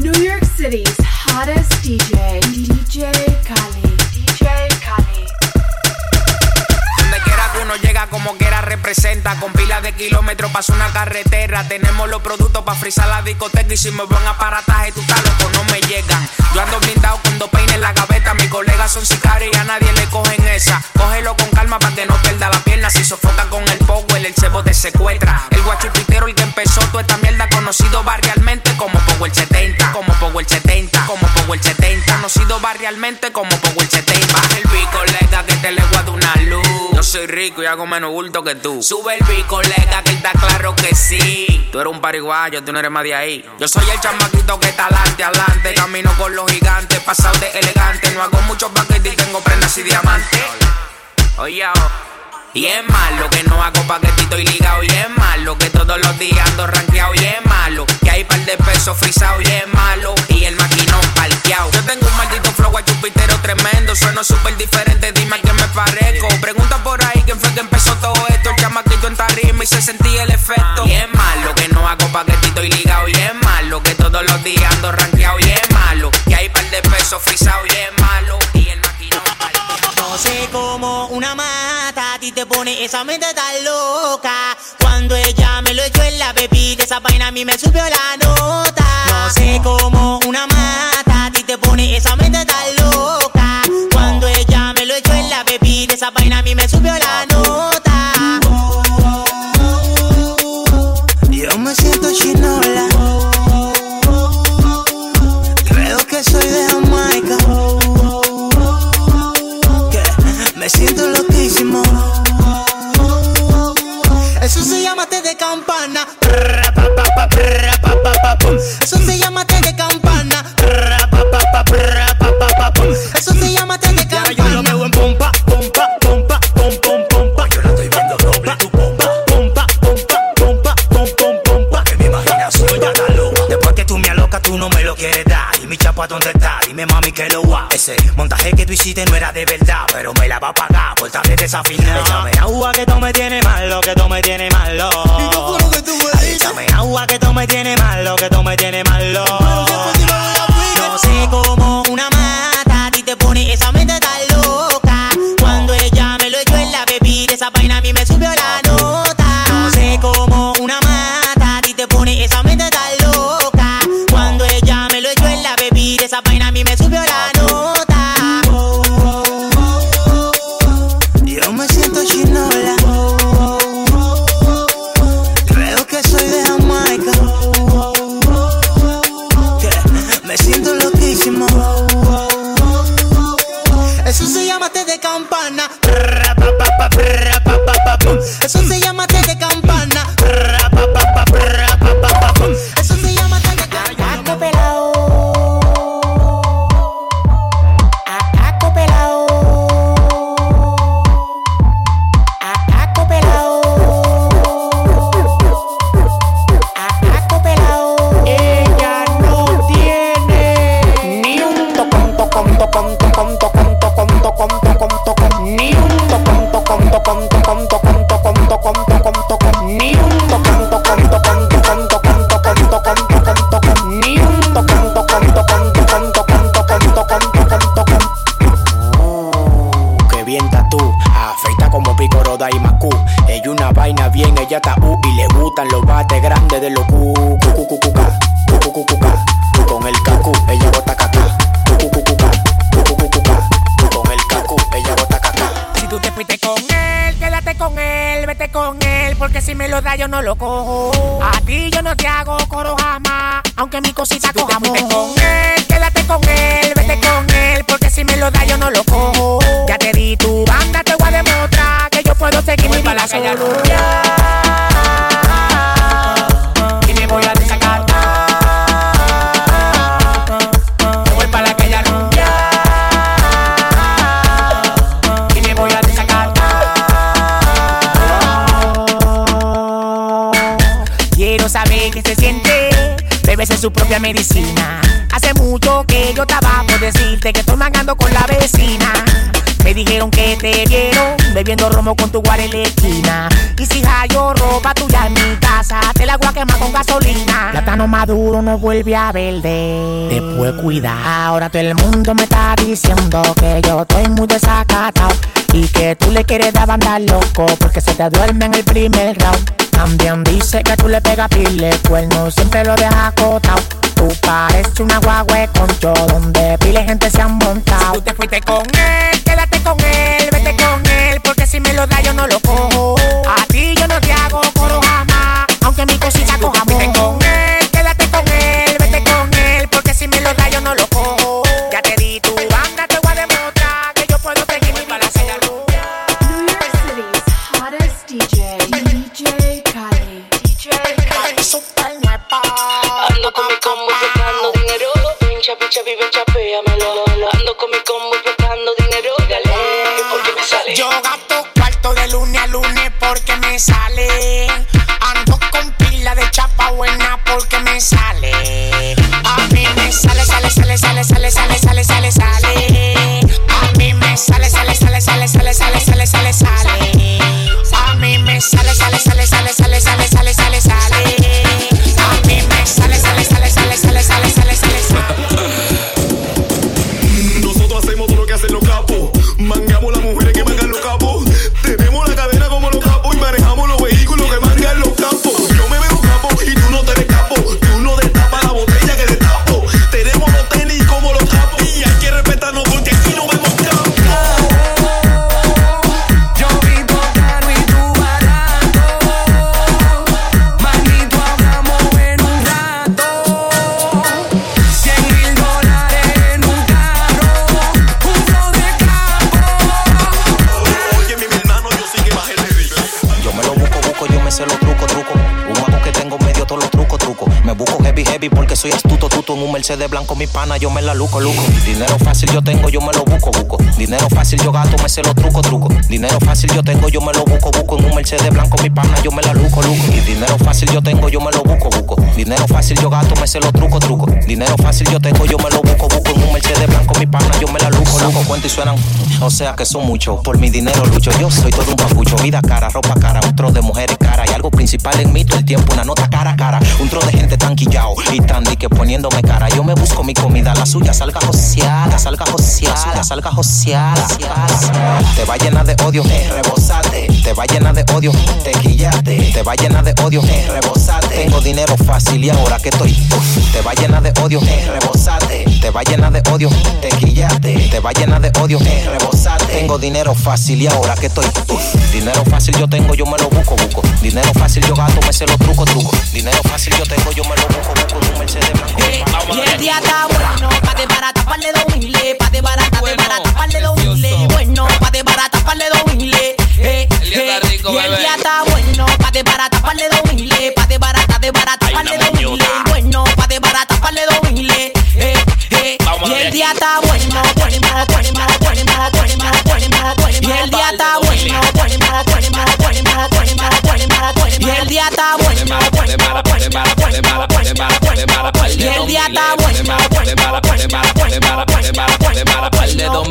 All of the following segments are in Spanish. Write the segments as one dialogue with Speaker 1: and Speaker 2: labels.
Speaker 1: New York City's hottest DJ, DJ Khaled. DJ
Speaker 2: uno llega, como quiera representa. Con pilas de kilómetros pasa una carretera. Tenemos los productos para frizar la discoteca. Y si me buen aparataje, tú estás loco, no me llegan. Yo ando blindado con dos peines en la gaveta. Mis colegas son sicarios y a nadie le cogen esa. Cógelo con calma para que no pierda la pierna. Si sofoca con el power, el cebo te secuestra. El guachupitero, el que empezó toda esta mierda, conocido barrialmente como Power 70. Como Power 70. Como Power 70. Conocido barrialmente como Power 70. Baja el bico, colega, que te le guardo una luz. Yo soy rico y hago menos bulto que tú. Sube el bico, colega, que está claro que sí. Tú eres un pariguayo, tú no eres más de ahí. Yo soy el chamaquito que está adelante, adelante. Camino con los gigantes, pasado de elegante. No hago muchos paquetes y tengo prendas y diamantes. Oye, oh. Y es malo que no hago paquetito y ligado. Y es malo que todos los días ando rankeado. Y es malo que hay par de pesos frisados. Y es malo. Y el maquinón parqueado. Yo tengo un maldito flow a chupitero tremendo. Sueno súper diferente, dime a quién me parezco. Pregunta por ahí quién fue que empezó todo esto. El chamaquito en tarima y se sentía el efecto. Y es malo que no hago paquetito y ligado. Y es malo que todos los días ando rankeado. Y es malo que hay par de pesos frisados. Y es malo.
Speaker 3: Sé cómo una mata a ti te pone esa mente tan loca. Cuando ella me lo echó en la bebida, esa vaina a mí me subió la nota. No sé cómo una mata a ti te pone esa mente Y chapa, ¿dónde está? Dime, mami, que lo va. Ese montaje que tú hiciste no era de verdad, pero me la va a pagar por estar desafinado. Échame agua que tú me tienes malo, que tú me tienes malo. Ay, Échame agua que tú me tienes malo, que tú me tienes malo. No sé cómo una mata a ti te pone esa
Speaker 4: su propia medicina. Hace mucho que yo estaba por decirte que estoy mangando con la vecina. Me dijeron que te vieron bebiendo romo con tu guar en la esquina. Y si hallo ropa tuya en mi casa, pásate el agua quema con gasolina. Plátano maduro no vuelve a verde. Después cuida. Ahora todo el mundo me está diciendo que yo estoy muy desacatado. Y que tú le quieres dar banda loco porque se te duerme en el primer round. También dice que tú le pegas pile, cuerno siempre lo dejas acotado. Tú pareces una guagüe con yo, donde pile gente se han montado.
Speaker 5: tú te fuiste con él, quédate con él, vete con él, porque si me lo da yo no lo cojo.
Speaker 4: A ti yo no te hago coro jamás, aunque mi cosita coja
Speaker 5: Tú
Speaker 6: Ando con
Speaker 4: pila de chapa buena porque me sale. A mí me sale, sale, sale, sale, sale, sale, sale, sale, sale. A mí me sale, sale, sale, sale, sale, sale,
Speaker 7: En un
Speaker 8: Mercedes blanco, mi pana, yo me la luco, luco. Dinero fácil yo tengo, yo me lo busco, busco. Dinero fácil yo gasto, me sé los trucos, trucos. Dinero fácil yo tengo, yo me lo busco, busco. En un Mercedes blanco, mi pana, yo me la luco, luco. Dinero fácil yo tengo, yo me lo busco, busco. Dinero fácil yo gasto, me sé los trucos, trucos. Dinero fácil yo tengo, yo me lo busco, busco. En un Mercedes blanco, mi pana, yo me la luco, luco. Cuento y suenan, o sea que son muchos. Por mi dinero lucho, yo soy todo un papucho. Vida cara, ropa cara, un tro de mujeres cara. Y algo principal en mí todo el tiempo, una nota cara a cara. Un tro de gente tan quillao y tan di que poniéndome cara. Yo me busco mi comida, la suya salga joseada, salga joseada, salga joseada. Te va llena de odio, rebosate. Te va llena de odio, te quillate. Te va llena de odio, rebosate. Tengo dinero fácil y ahora que estoy, te va llena de odio, rebosate. Te va llena de odio, te quillate. Te va llena de odio, rebosate. Tengo dinero fácil y ahora que estoy, dinero fácil yo tengo, yo me lo busco, busco. Dinero fácil yo gasto, me sé los trucos, trucos. Dinero fácil yo tengo, yo me lo busco, busco. Mercedes.
Speaker 3: Y el día está bueno, pa' de barata, pa' de dos miles. De barata, de barata, pa' dos. Bueno, pa' de barata, pa' dos miles. Eh, eh. Y el día está bueno, pa' de barata, pa' de dos miles. Pa' de barata, de barata, pa' de dos miles. Bueno, pa' de barata, pa' de dos miles. Eh, eh. Y el día está bueno, bueno, bueno, bueno, bueno, bueno. Día está bueno. Y el día está bueno.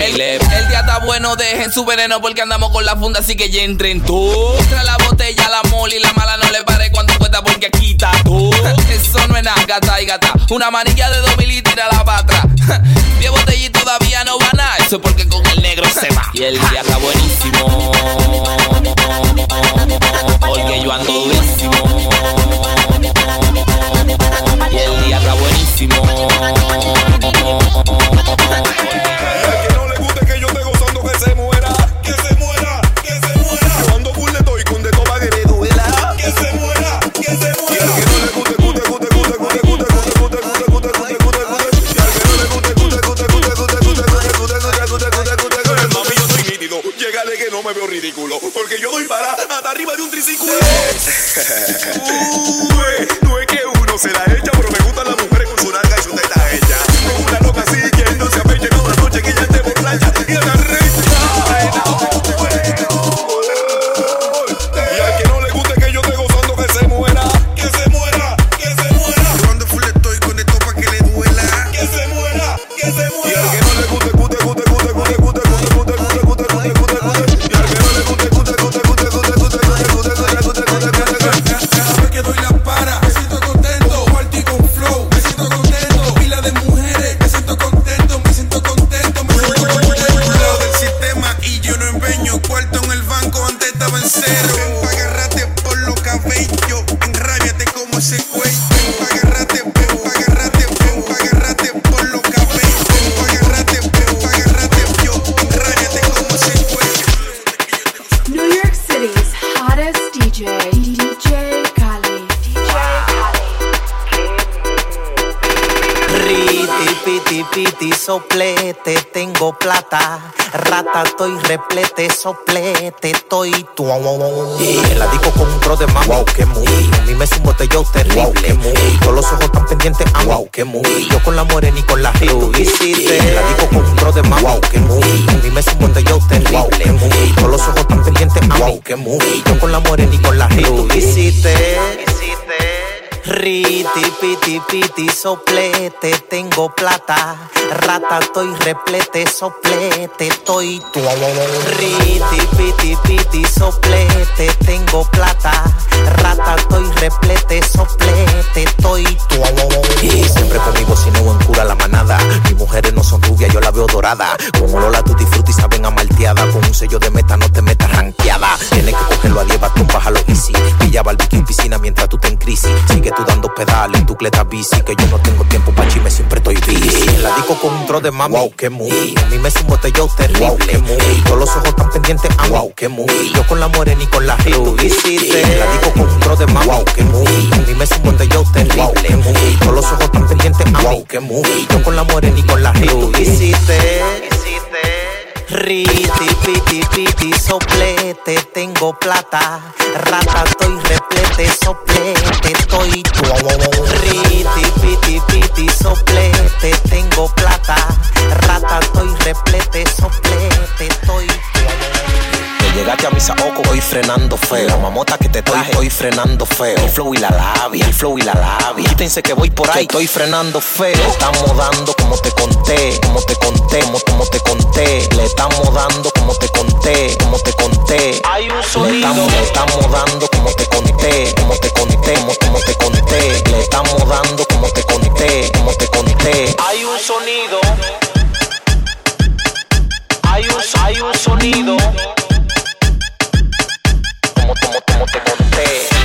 Speaker 3: El,
Speaker 5: el día está bueno, dejen su veneno porque andamos con la funda, así que ya entren tú. Trae la botella, la mole y la mala no le pare cuando cuesta porque aquí está tú. Eso no es nada, gata y gata. Una manilla de dos mil y tira la patra. Diez botellas y todavía no va nada. Eso es porque con el negro se va. Y el día está buenísimo. Porque yo ando durísimo.
Speaker 9: Piti, piti, soplete, tengo plata. Rata, estoy replete, soplete, estoy tu. Y en la disco con un pro de más. Wow, qué muy. A mí me un botellón terrible. Wow. Todos los ojos tan pendientes. Ah, wow, qué muy. Yo con la morena y con la tú hiciste. En la disco con un pro de más. Wow, qué muy. A mí me un botellón terrible. Wow, qué muy. Todos los ojos tan pendientes. Ah, wow, qué muy. Yo con la morena y con la tú hiciste. Riti, piti, piti, soplete, tengo plata. Rata, estoy replete, soplete, estoy tu. Riti, piti, piti, soplete, tengo plata. Rata, estoy replete, soplete, estoy tu. Y siempre conmigo si no en cura la manada. Mis mujeres no son rubias, yo la veo dorada. Con olor a tutti frutti saben a malteada. Con un sello de meta no te pedales en tu cleta bici. Que yo no tengo tiempo pa' chisme, siempre estoy. En la disco con un tro de mami. Wow, qué muy. A mí me es un botellón terrible. Wow, qué muy. Todos los ojos tan pendientes. Ah, wow, qué muy. Yo con la morena y con la tú hiciste. En la disco con un tro de mami. Wow, qué muy. A mí me es un botellón terrible. Wow, qué muy. Todos los ojos tan pendientes. Ah, wow, qué muy. Yo con la morena y con la tú hiciste. Riti, piti, piti, soplete, tengo plata. Rata, estoy replete, soplete, tu. Riti, piti, piti, soplete, frenando feo. La mamota que te traje, estoy frenando feo. El flow y la labia, el flow y la labia. Quítense que voy por ahí, estoy frenando feo. Le estamos dando como te conté, como te conté, como, como te conté. Le estamos dando como te conté, como te conté. Hay un sonido. Le estamos, le estamos dando como te conté, como te conté, como, como te conté. Le estamos dando como te conté, como te conté. Hay un sonido. Hay un, hay un sonido. Como, como, te conté.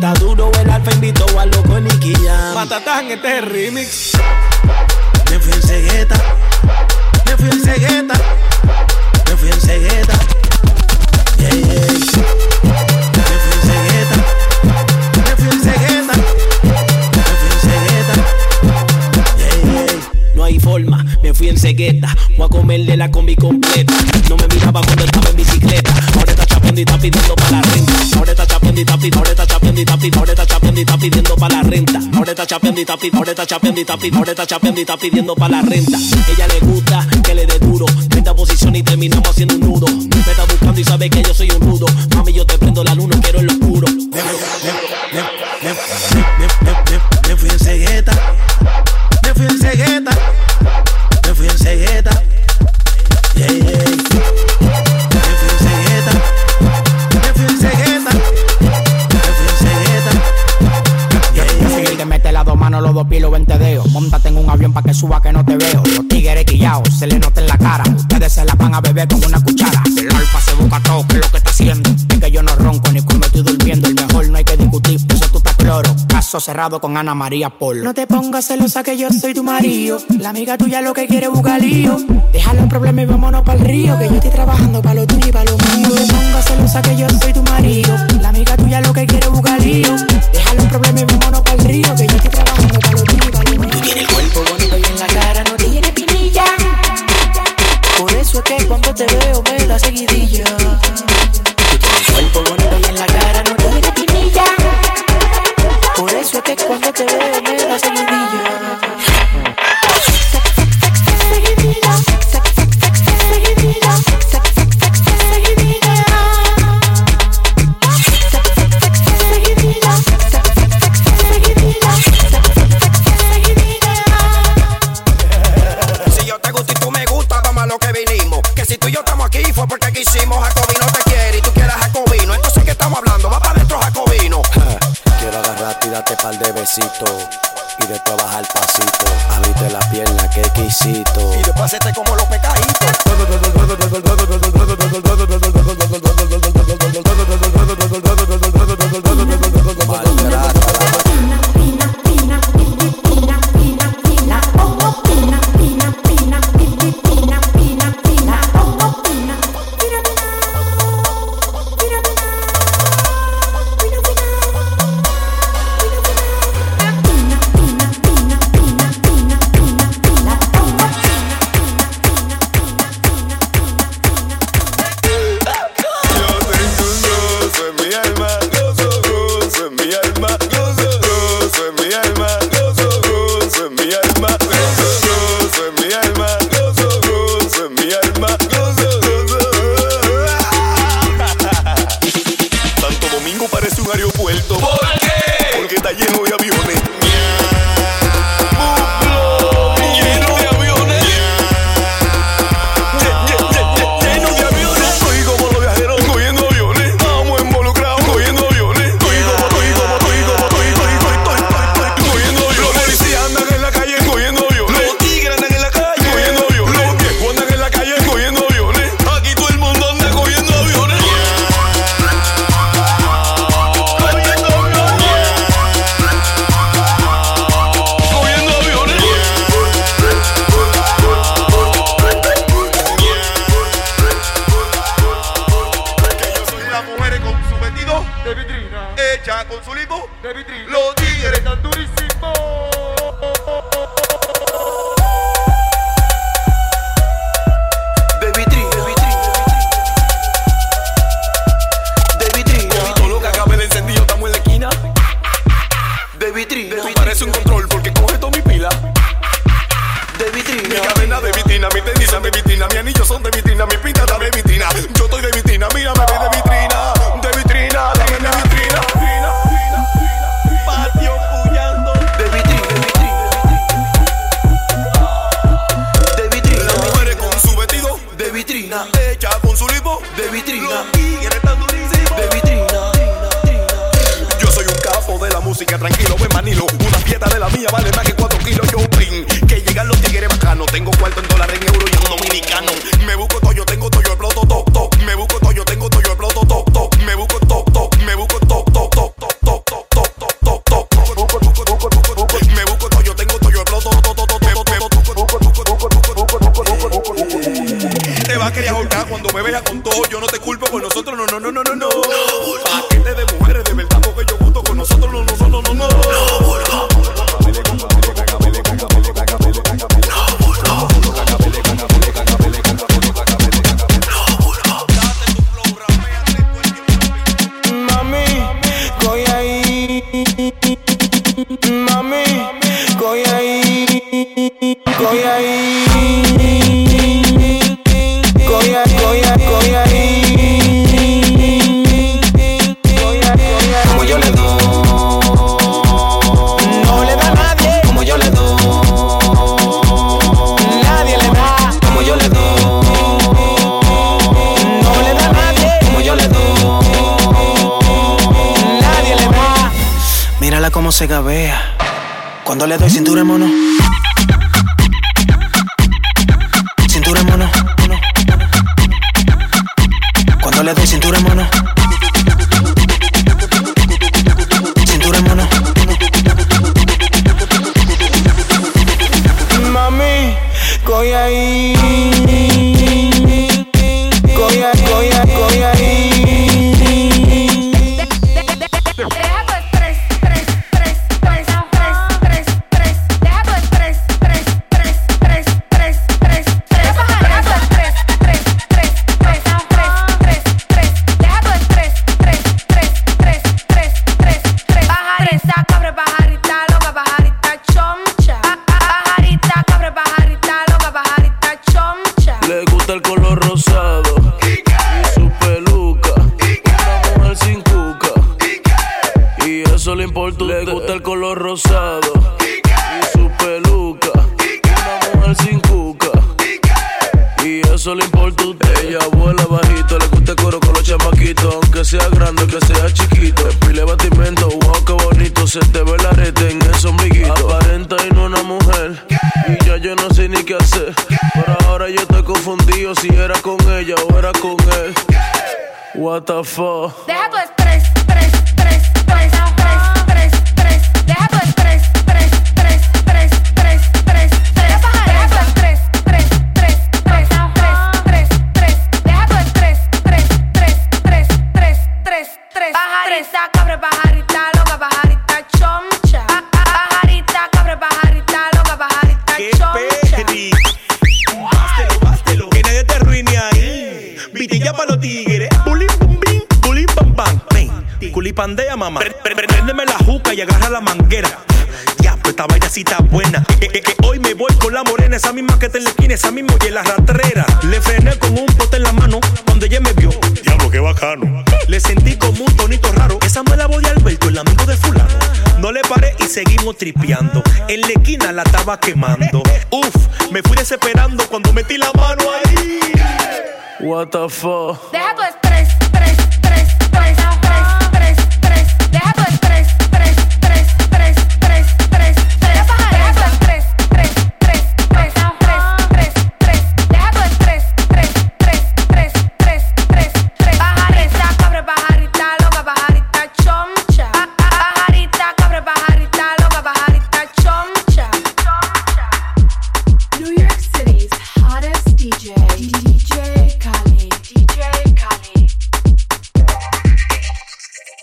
Speaker 9: Está
Speaker 4: duro el alfa, invitó a loco Nicky Jam. Patatán, este es el
Speaker 10: remix. Me fui en cegueta, me fui en cegueta, me fui en cegueta. Yeah, yeah. Me fui en cegueta, me fui en cegueta, me fui en cegueta. Yeah, yeah. No hay forma, me fui en cegueta. Voy a comerle la combi completa. No me miraba cuando estaba en bicicleta. Ahora está y está pidiendo para la renta. Ahora está chapeando y está pidiendo, ahora está chapeando y está pidiendo, ahora está chapeando y está pidiendo para la renta. Ahora está chapeando y está pidiendo, ahora está chapeando y está pidiendo, ahora está chapeando y está pidiendo para la renta. Ella le gusta que le dé duro, esta posición y terminamos haciendo un nudo. Me está buscando y sabe que yo soy un rudo. Mami, yo te prendo la luna, quiero
Speaker 11: el oscuro. con una cuchara. El alfa se busca todo, que es lo que está haciendo. Es que yo no ronco ni cuando estoy durmiendo. El mejor no hay que discutir, por eso tú estás cloro. Caso cerrado con Ana María Polo.
Speaker 12: No te pongas celosa que yo soy tu marido. La amiga tuya lo que quiere es buscar lío. Déjalo el problema y vámonos para el río. Que yo estoy trabajando para lo tuyo y para lo mío. No te pongas celosa que yo soy tu marido. La amiga tuya lo que quiere es buscar lío. Déjalo el problema y vámonos
Speaker 11: date par de besitos. Y después baja el pasito, abrite la pierna que quisito.
Speaker 13: Y después hacete como los pecaditos.
Speaker 14: Mírala se gabea. Cuando le doy cintura, mono. Cintura, mono. Cuando le doy cintura.
Speaker 10: the fuck?
Speaker 15: They have voz de Alberto, el amigo de fulano. No le paré y seguimos tripeando. En la esquina la estaba quemando. Uf, me fui desesperando cuando metí la mano ahí.
Speaker 10: What the fuck. Deja tu estrés, estrés, estrés, estrés, estrés, estrés, estrés.
Speaker 1: Deja tu estrés.